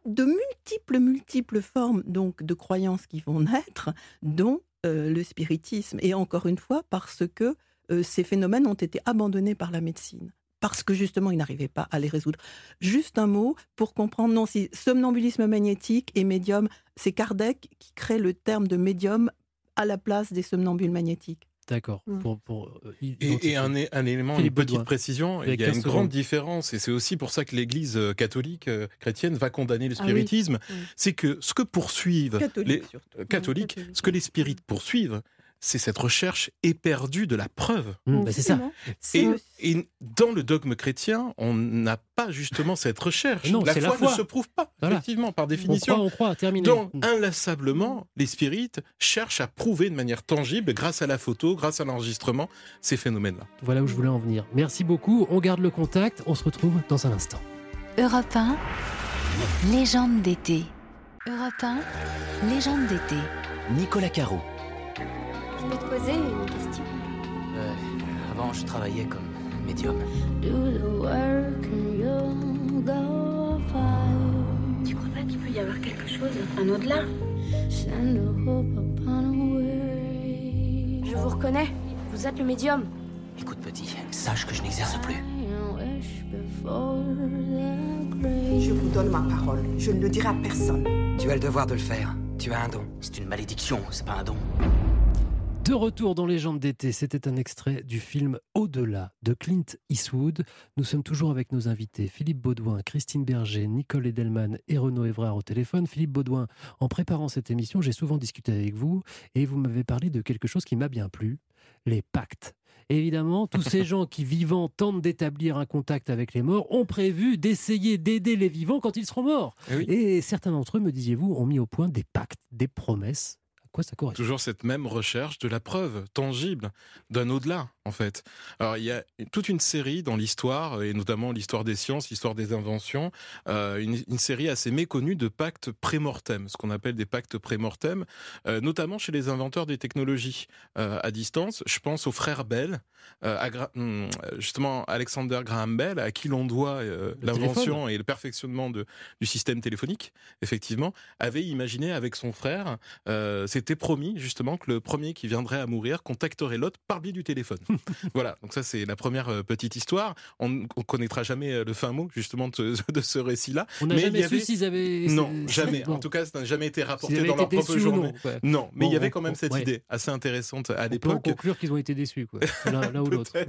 de multiples, multiples formes donc de croyances qui vont naître, dont le spiritisme. Et encore une fois, parce que euh, ces phénomènes ont été abandonnés par la médecine. Parce que justement, ils n'arrivaient pas à les résoudre. Juste un mot pour comprendre, non, si somnambulisme magnétique et médium, c'est Kardec qui crée le terme de médium à la place des somnambules magnétiques. D'accord. Mmh. Pour, euh, et, un, élément, une petite précision, il y a une grande différence, et c'est aussi pour ça que l'Église euh, catholique chrétienne va condamner le ah spiritisme, c'est que ce que poursuivent les catholiques, ce que les spirites poursuivent, c'est cette recherche éperdue de la preuve. Mmh, bah, c'est ça. Et, dans le dogme chrétien, on n'a pas justement cette recherche. Non, la, foi la foi ne se prouve pas, effectivement, par définition. On croit, on croit, terminé. Donc, mmh. inlassablement, les spirites cherchent à prouver de manière tangible, grâce à la photo, grâce à l'enregistrement, ces phénomènes-là. Voilà où je voulais en venir. Merci beaucoup. On garde le contact. On se retrouve dans un instant. Europe 1, légende d'été. Europe 1, légende d'été. Nicolas Caro. Je vais te poser une question. Euh, avant, je travaillais comme médium. Tu crois pas qu'il peut y avoir quelque chose, un au-delà? Je vous reconnais, vous êtes le médium. Écoute petit, sache que je n'exerce plus. Je vous donne ma parole, je ne le dirai à personne. Tu as le devoir de le faire. Tu as un don. C'est une malédiction, c'est pas un don. De retour dans Légende d'été, c'était un extrait du film Au-delà de Clint Eastwood. Nous sommes toujours avec nos invités Philippe Baudouin, Christine Berger, Nicole Edelman et Renaud Evrard au téléphone. Philippe Baudouin, en préparant cette émission, j'ai souvent discuté avec vous et vous m'avez parlé de quelque chose qui m'a bien plu, les pactes. Évidemment, tous ces gens qui, vivants, tentent d'établir un contact avec les morts, ont prévu d'essayer d'aider les vivants quand ils seront morts. Eh Et certains d'entre eux, me disiez-vous, ont mis au point des pactes, des promesses. Toujours cette même recherche de la preuve tangible d'un au-delà, en fait. Alors, il y a toute une série dans l'histoire, et notamment l'histoire des sciences, l'histoire des inventions, euh, une, une série assez méconnue de pactes pré-mortem, ce qu'on appelle des pactes pré-mortem, euh, notamment chez les inventeurs des technologies euh, à distance. Je pense aux frères Bell, euh, à hum, justement Alexander Graham Bell, à qui l'on doit euh, l'invention et le perfectionnement de, du système téléphonique, effectivement, avait imaginé avec son frère, euh, c'était promis justement que le premier qui viendrait à mourir contacterait l'autre par biais du téléphone. voilà, donc ça c'est la première euh, petite histoire. On ne connaîtra jamais euh, le fin mot justement de, ce- de ce récit-là. On n'a Mais jamais su s'ils avaient- Non, jamais. bon. En tout cas, ça n'a jamais été rapporté dans leur propre non, journée. Non, mais il y avait quand même cette ouais. idée assez intéressante à On peut l'époque. conclure qu'ils ont été déçus, quoi. L'un ou l'autre. Ouais.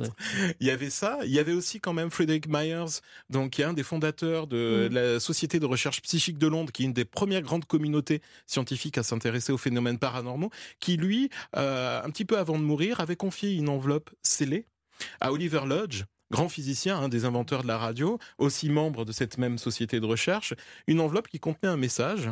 Il y avait ça. Il y avait aussi quand même Frederick Myers, donc qui est un des fondateurs de Mm. la Société de recherche psychique de Londres, qui est une des premières grandes communautés scientifiques à s'intéresser aux phénomènes paranormaux, qui lui, euh, un petit peu avant de mourir, avait confié une enveloppe scellée à Oliver Lodge. Grand physicien, un des inventeurs de la radio, aussi membre de cette même société de recherche, une enveloppe qui contenait un message.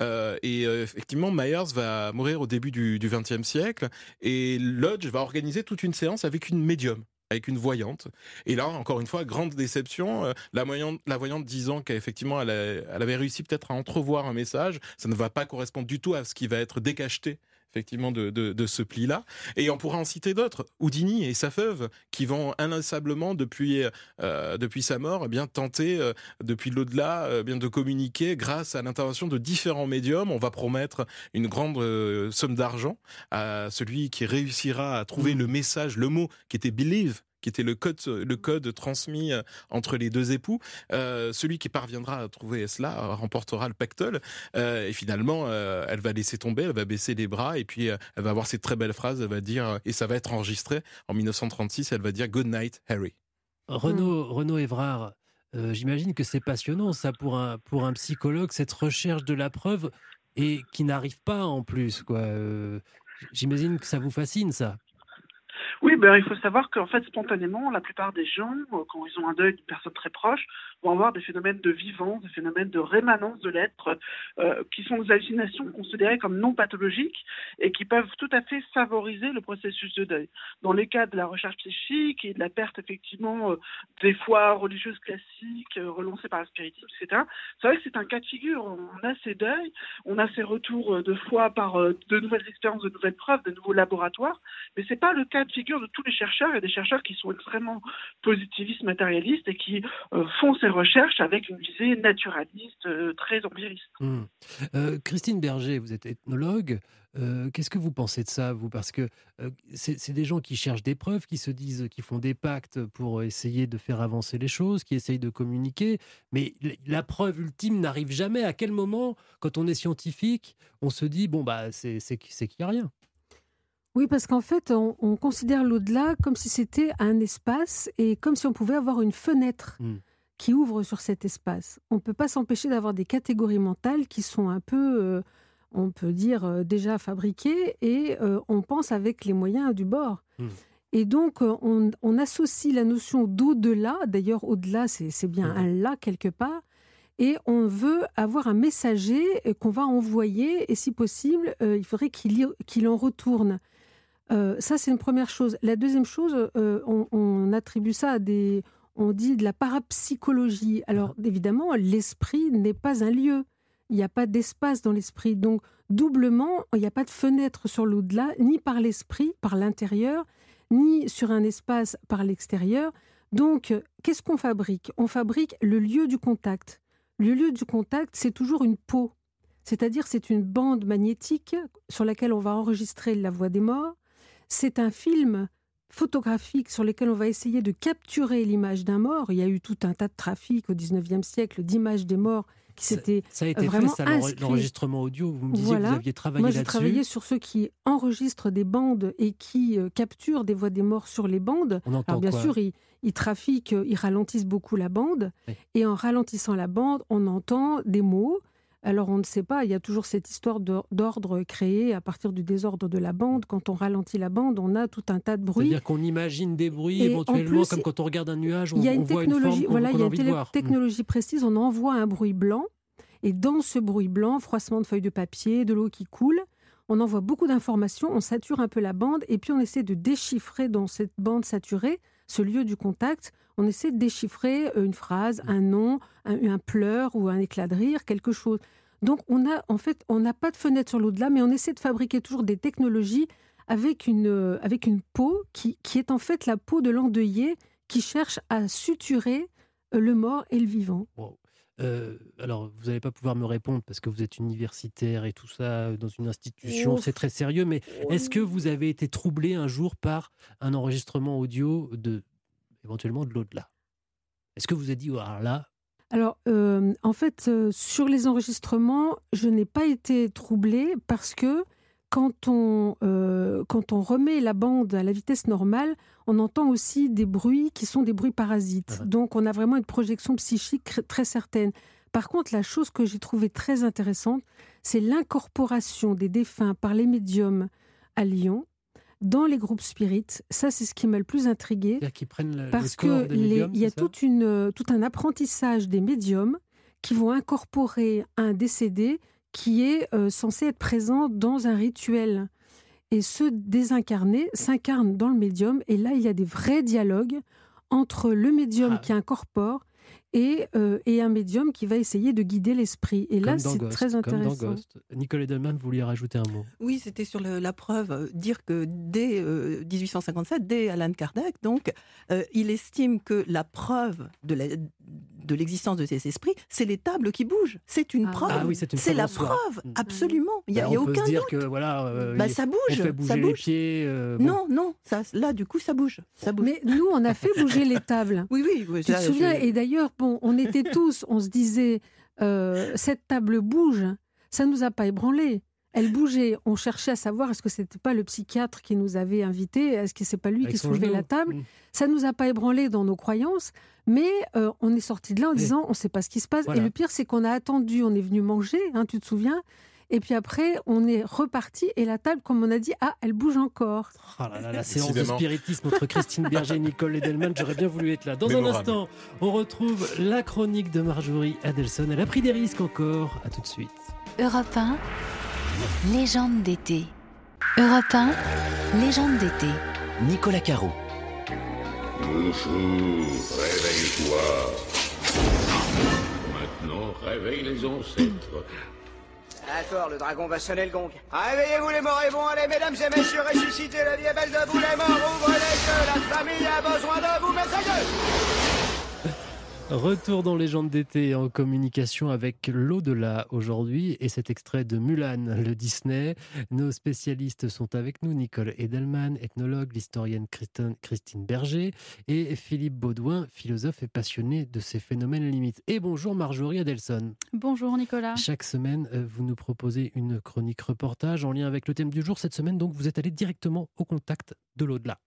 Euh, et euh, effectivement, Myers va mourir au début du XXe siècle, et Lodge va organiser toute une séance avec une médium avec une voyante. Et là, encore une fois, grande déception. euh, la, voyante, la voyante disant qu'effectivement, elle, elle avait réussi peut-être à entrevoir un message. Ça ne va pas correspondre du tout à ce qui va être décacheté effectivement de, de, de ce pli-là. Et on pourra en citer d'autres. Houdini et sa veuve, qui vont inlassablement, depuis, euh, depuis sa mort, eh bien tenter, euh, depuis l'au-delà, euh, bien de communiquer grâce à l'intervention de différents médiums. On va promettre une grande euh, somme d'argent à celui qui réussira à trouver le message, le mot qui était believe qui était le code, le code transmis euh, entre les deux époux. Euh, celui qui parviendra à trouver cela euh, remportera le pactole. Euh, et finalement, euh, elle va laisser tomber, elle va baisser les bras, et puis euh, elle va avoir cette très belle phrase, elle va dire, et ça va être enregistré en 1936, elle va dire Good night, Harry. Renaud, Renaud Evrard, euh, j'imagine que c'est passionnant, ça, pour un, pour un psychologue, cette recherche de la preuve, et qui n'arrive pas en plus. quoi. Euh, J'imagine que ça vous fascine, ça. Oui, ben, il faut savoir qu'en fait, spontanément, la plupart des gens, euh, quand ils ont un deuil d'une personne très proche, vont avoir des phénomènes de vivance, des phénomènes de rémanence de l'être, euh, qui sont des hallucinations considérées comme non pathologiques et qui peuvent tout à fait favoriser le processus de deuil. Dans les cas de la recherche psychique et de la perte, effectivement, euh, des foi religieuses classiques, relancées par le spiritisme, etc., c'est vrai que c'est un cas de figure. On a ces deuils, on a ces retours de foi par de nouvelles expériences, de nouvelles preuves, de nouveaux laboratoires, mais c'est pas le cas de figure de tous les chercheurs. A des chercheurs qui sont extrêmement positivistes, matérialistes et qui euh, font ces recherches avec une visée naturaliste, euh, très empiriste. Hmm. Euh, Christine Berger, vous êtes ethnologue. Qu'est-ce que vous pensez de ça, vous? Parce que c'est des gens qui cherchent des preuves, qui se disent, qui font des pactes pour essayer de faire avancer les choses, qui essayent de communiquer. Mais la preuve ultime n'arrive jamais. À quel moment, quand on est scientifique, on se dit, bon, bah, c'est qu'il n'y a rien? Oui, parce qu'en fait, on, on considère l'au-delà comme si c'était un espace et comme si on pouvait avoir une fenêtre Hmm. qui ouvre sur cet espace. On ne peut pas s'empêcher d'avoir des catégories mentales qui sont un peu, euh, on peut dire, euh, déjà fabriquées et euh, on pense avec les moyens du bord. Hmm. Et donc, on, on associe la notion d'au-delà, d'ailleurs, au-delà, c'est bien un là quelque part, et on veut avoir un messager qu'on va envoyer, et si possible, euh, il faudrait qu'il en retourne. Euh, ça, c'est une première chose. La deuxième chose, euh, on, on attribue ça à des. On dit de la parapsychologie. Alors, évidemment, l'esprit n'est pas un lieu. Il n'y a pas d'espace dans l'esprit. Donc, doublement, il n'y a pas de fenêtre sur l'au-delà, ni par l'esprit, par l'intérieur, ni sur un espace par l'extérieur. Donc, qu'est-ce qu'on fabrique? On fabrique le lieu du contact. Le lieu du contact, c'est toujours une peau. C'est-à-dire, c'est une bande magnétique sur laquelle on va enregistrer la voix des morts. C'est un film photographique sur lequel on va essayer de capturer l'image d'un mort. Il y a eu tout un tas de trafic au 19e siècle d'images des morts qui s'était Ça a été vraiment fait, ça, l'enregistrement audio. Vous me disiez Voilà. que vous aviez travaillé Moi, j'ai travaillé sur ceux qui enregistrent des bandes et qui euh, capturent des voix des morts sur les bandes. On entend Alors, bien quoi sûr, ils, ils trafiquent, euh, ils ralentissent beaucoup la bande. Oui. Et en ralentissant la bande, on entend des mots. Alors, on ne sait pas, il y a toujours cette histoire d'or- d'ordre créé à partir du désordre de la bande. Quand on ralentit la bande, on a tout un tas de bruits. C'est-à-dire qu'on imagine des bruits Et éventuellement, plus, comme quand on regarde un nuage, on, y a on une voit une forme voilà, il y a une télé- technologie précise. On envoie un bruit blanc, et dans ce bruit blanc, froissement de feuilles de papier, de l'eau qui coule, on envoie beaucoup d'informations, on sature un peu la bande, et puis on essaie de déchiffrer dans cette bande saturée ce lieu du contact. On essaie de déchiffrer euh, une phrase, un nom, un, un pleur ou un éclat de rire, quelque chose. Donc on a, en fait, on n'a pas de fenêtre sur l'au-delà, mais on essaie de fabriquer toujours des technologies avec une, euh, avec une peau qui, qui est en fait la peau de l'endeuillé qui cherche à suturer euh, le mort et le vivant. Wow. Euh, alors, vous n'allez pas pouvoir me répondre parce que vous êtes universitaire et tout ça dans une institution, c'est très sérieux. Mais est-ce que vous avez été troublé un jour par un enregistrement audio de éventuellement de l'au-delà Est-ce que vous avez dit oh, alors là Alors, euh, en fait, euh, sur les enregistrements, je n'ai pas été troublée parce que quand on, euh, quand on remet la bande à la vitesse normale, on entend aussi des bruits qui sont des bruits parasites. Donc, on a vraiment une projection psychique très certaine. Par contre, la chose que j'ai trouvée très intéressante, c'est l'incorporation des défunts par les médiums à Lyon dans les groupes spirites. Ça, c'est ce qui m'a le plus qu'ils prennent le, le Parce corps que il y a euh, tout un apprentissage des médiums qui vont incorporer un décédé qui est euh, censé être présent dans un rituel. Et ce désincarné s'incarne dans le médium. Et là, il y a des vrais dialogues entre le médium Ah. qui incorpore et, euh, et un médium qui va essayer de guider l'esprit. Et là, Comme c'est Ghost, très comme dans intéressant. Ghost. Nicole Edelman, vous vouliez rajouter un mot? Oui, c'était sur le- la preuve, euh, dire que dès euh, 1857, dès Alan Kardec, donc, euh, il estime que la preuve de la- de l'existence de ces esprits, c'est les tables qui bougent. C'est une preuve. Ah oui, c'est une preuve la soi. preuve, Mm. absolument. Il n'y a, Ben, il y a on peut aucun se dire doute. que voilà, euh, Bah, ça bouge, on fait bouger ça les pieds. euh, bon. Non, non, ça, là, du coup, ça bouge. Ça bouge. Mais nous, on a fait bouger les tables. Oui, oui. oui, Tu te ça, souviens je- Et d'ailleurs, bon, on était tous, on se disait, euh, cette table bouge. Ça nous a pas ébranlé. Elle bougeait. On cherchait à savoir est-ce que c'était pas le psychiatre qui nous avait invités, est-ce que c'est pas lui Avec qui soulevait la table. Mm. Ça nous a pas ébranlé dans nos croyances, mais euh, on est sorti de là en disant on sait pas ce qui se passe. Voilà. Et le pire, c'est qu'on a attendu, on est venu manger, hein, tu te souviens? Et puis après, on est reparti et la table, comme on a dit, ah, elle bouge encore. Ah là là, la séance de spiritisme entre Christine Berger et Nicole Edelman, j'aurais bien voulu être là. Dans un instant, on retrouve la chronique de Marjorie Adelson. Elle a pris des risques encore. À tout de suite. Europe 1, légende d'été. Europe 1, légende d'été. Nicolas Caro. Bonjour, réveille-toi. Maintenant, réveille les ancêtres. D'accord, le dragon va sonner le gong. Réveillez-vous les moribonds, allez mesdames et messieurs, ressuscitez la vie est belle de vous. Les morts, ouvrez les yeux, la famille a besoin de vous, messieurs Retour dans Légende d'été en communication avec l'au-delà aujourd'hui et cet extrait de Mulan, le Disney. Nos spécialistes sont avec nous, Nicole Edelman, ethnologue, l'historienne Christine- Christine Berger et Philippe Baudouin, philosophe et passionné de ces phénomènes limites. Et bonjour Marjorie Adelson. Bonjour Nicolas. Chaque semaine, euh, vous nous proposez une chronique reportage en lien avec le thème du jour. Cette semaine, donc, vous êtes allé directement au contact de l'au-delà.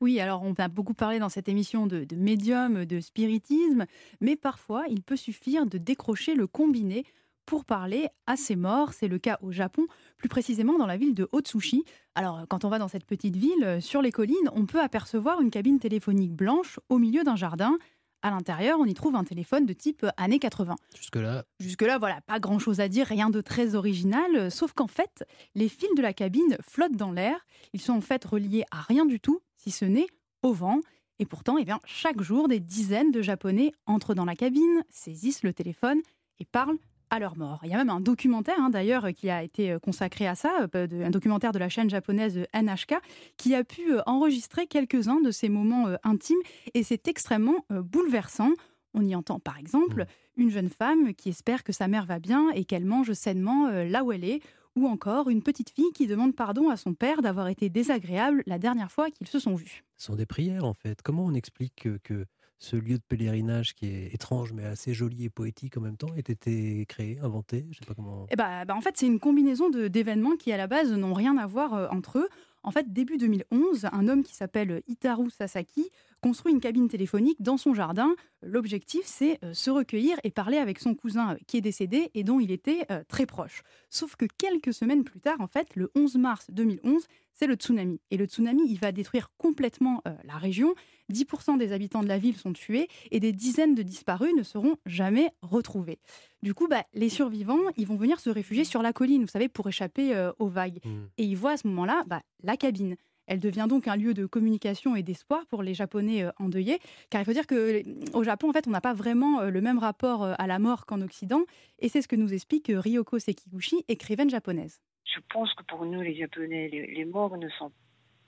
Oui, alors on a beaucoup parlé dans cette émission de, de médium, de spiritisme, mais parfois il peut suffire de décrocher le combiné pour parler à ses morts. C'est le cas au Japon, plus précisément dans la ville de Otsushi. Alors quand on va dans cette petite ville, euh, sur les collines, on peut apercevoir une cabine téléphonique blanche au milieu d'un jardin. À l'intérieur, on y trouve un téléphone de type années 80. Jusque-là, Jusque-là, voilà, pas grand-chose à dire, rien de très original, euh, sauf qu'en fait, les fils de la cabine flottent dans l'air. Ils sont en fait reliés à rien du tout, si ce n'est au vent. Et pourtant, eh bien, chaque jour, des dizaines de Japonais entrent dans la cabine, saisissent le téléphone et parlent à leur mort. Il y a même un documentaire, hein, d'ailleurs, qui a été euh, consacré à ça, euh, un documentaire de la chaîne japonaise euh, NHK, qui a pu enregistrer quelques-uns de ces moments intimes, et c'est extrêmement bouleversant. On y entend par exemple une jeune femme qui espère que sa mère va bien et qu'elle mange sainement là où elle est, ou encore une petite fille qui demande pardon à son père d'avoir été désagréable la dernière fois qu'ils se sont vus. Ce sont des prières en fait. Comment on explique que, que ce lieu de pèlerinage qui est étrange mais assez joli et poétique en même temps, ait été créé, inventé Je sais pas comment. Eh bah, bah, en fait, c'est une combinaison d'événements qui, à la base, n'ont rien à voir euh, entre eux. En fait, début 2011, un homme qui s'appelle Itaru Sasaki construit une cabine téléphonique dans son jardin. L'objectif, c'est euh, se recueillir et parler avec son cousin euh, qui est décédé et dont il était très proche. Sauf que quelques semaines plus tard, en fait, le 11 mars 2011, c'est le tsunami. Et le tsunami, il va détruire complètement la région. 10% des habitants de la ville sont tués et des dizaines de disparus ne seront jamais retrouvés. Du coup, bah, les survivants, ils vont venir se réfugier sur la colline, vous savez, pour échapper euh, aux vagues. Mmh. Et ils voient à ce moment-là bah, la cabine. Elle devient donc un lieu de communication et d'espoir pour les Japonais euh, endeuillés, car il faut dire qu'au euh, Japon, en fait, on n'a pas vraiment le même rapport à la mort qu'en Occident, et c'est ce que nous explique Ryoko Sekiguchi, écrivaine japonaise. Je pense que pour nous, les Japonais, les morts ne sont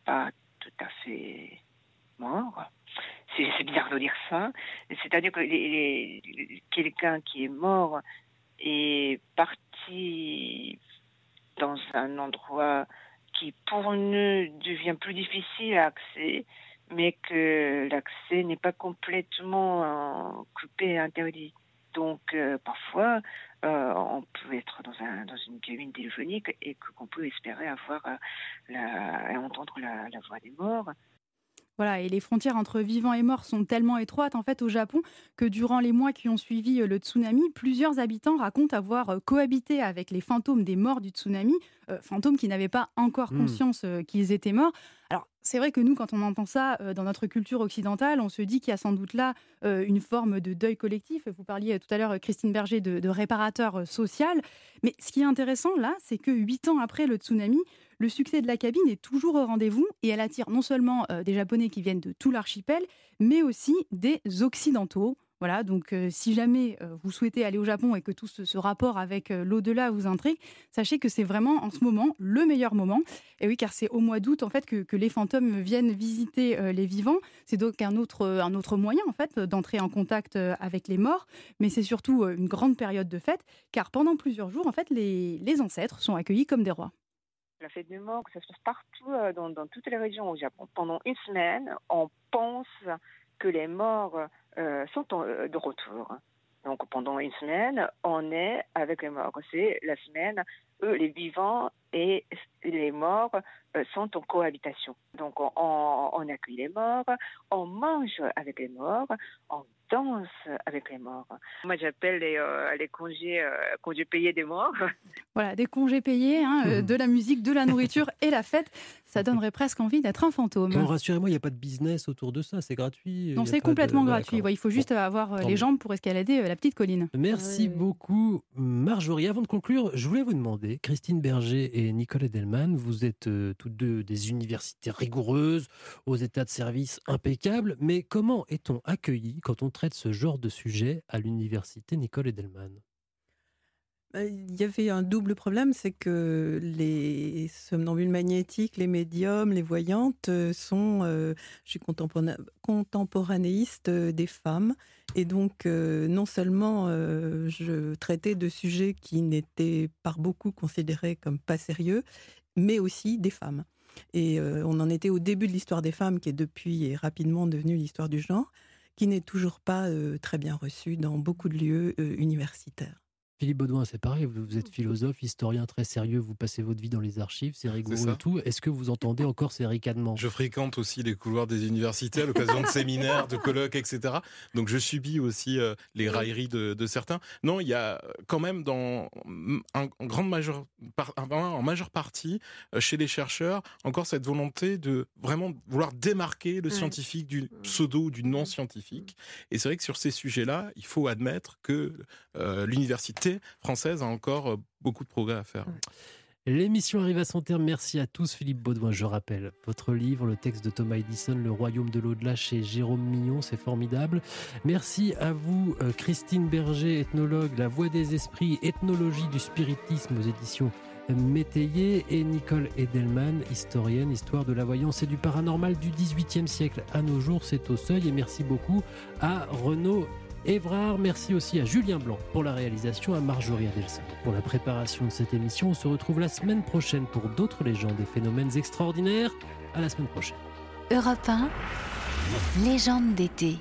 pas tout à fait morts c'est bizarre de dire ça. C'est-à-dire que quelqu'un qui est mort est parti dans un endroit qui pour nous devient plus difficile à accéder, mais que l'accès n'est pas complètement coupé, interdit. Donc euh, parfois, euh, on peut être dans, un, dans une cabine téléphonique et qu'on peut espérer avoir euh, entendre la voix des morts. Voilà, et les frontières entre vivants et morts sont tellement étroites en fait au Japon que durant les mois qui ont suivi euh, le tsunami, plusieurs habitants racontent avoir euh, cohabité avec les fantômes des morts du tsunami, euh, fantômes qui n'avaient pas encore hmm. conscience qu'ils étaient morts. Alors c'est vrai que nous, quand on entend ça dans notre culture occidentale, on se dit qu'il y a sans doute là une forme de deuil collectif. Vous parliez tout à l'heure, Christine Berger, de, réparateur social. Mais ce qui est intéressant là, c'est que huit ans après le tsunami, le succès de la cabine est toujours au rendez-vous et elle attire non seulement euh, des Japonais qui viennent de tout l'archipel, mais aussi des Occidentaux. Voilà, donc euh, si jamais euh, vous souhaitez aller au Japon et que tout ce, rapport avec l'au-delà vous intrigue, sachez que c'est vraiment en ce moment le meilleur moment. Et oui, car c'est au mois d'août en fait que, les fantômes viennent visiter les vivants. C'est donc un autre, un autre moyen en fait d'entrer en contact avec les morts, mais c'est surtout une grande période de fête, car pendant plusieurs jours en fait les ancêtres sont accueillis comme des rois la fête du mort, ça se passe partout euh, dans, toutes les régions au Japon. Pendant une semaine, on pense que les morts euh, sont euh, de retour. Donc pendant une semaine, on est avec les morts. C'est la semaine, eux, les vivants et les morts sont en cohabitation. Donc on, on, accueille les morts, on mange avec les morts, on danse avec les morts. Moi, j'appelle les, euh, les congés, euh, congés payés des morts. Voilà, des congés payés, hein, euh, de la musique, de la nourriture et la fête. Ça donnerait presque envie d'être un fantôme. rassurez-moi, il n'y a pas de business autour de ça, c'est gratuit. Non, c'est complètement gratuit. il faut juste avoir les jambes pour escalader la petite colline. Merci beaucoup, Marjorie. Avant de conclure, je voulais vous demander, Christine Berger et Nicole Edelman, vous êtes toutes deux des universités rigoureuses, aux états de service impeccables, mais comment est-on accueilli quand on traite ce genre de sujet à l'université Nicole Edelman? Il y avait un double problème, c'est que les somnambules magnétiques, les médiums, les voyantes euh, sont, euh, je suis contemporanéiste euh, des femmes. Et donc, non seulement je traitais de sujets qui n'étaient par beaucoup considérés comme pas sérieux, mais aussi des femmes. Et on en était au début de l'histoire des femmes, qui est depuis et rapidement devenue l'histoire du genre qui n'est toujours pas très bien reçu dans beaucoup de lieux universitaires. Philippe Baudouin, c'est pareil, vous, êtes philosophe, historien très sérieux, vous passez votre vie dans les archives, c'est rigoureux et tout. Est-ce que vous entendez encore ces ricanements? Je fréquente aussi les couloirs des universités à l'occasion de séminaires, de colloques, etc. Donc je subis aussi euh, les railleries de, certains. Non, il y a quand même dans en grande majeure, en majeure partie euh, chez les chercheurs encore cette volonté de vraiment vouloir démarquer le scientifique du pseudo ou du non scientifique. Et c'est vrai que sur ces sujets-là, il faut admettre que euh, l'université française a encore euh, beaucoup de progrès à faire. L'émission arrive à son terme. Merci à tous. Philippe Baudouin, je rappelle, votre livre, le texte de Thomas Edison, Le Royaume de l'au-delà chez Jérôme Mignon, c'est formidable. Merci à vous, euh, Christine Berger, ethnologue, La Voix des Esprits, ethnologie du spiritisme aux éditions Métayer et Nicole Edelman, historienne, histoire de la voyance et du paranormal du XVIIIe siècle à nos jours. C'est au seuil et merci beaucoup à Renaud Évrard, merci aussi à Julien Blanc pour la réalisation, à Marjorie Adelson pour la préparation de cette émission. On se retrouve la semaine prochaine pour d'autres légendes et phénomènes extraordinaires. À la semaine prochaine. Europe 1, légende d'été.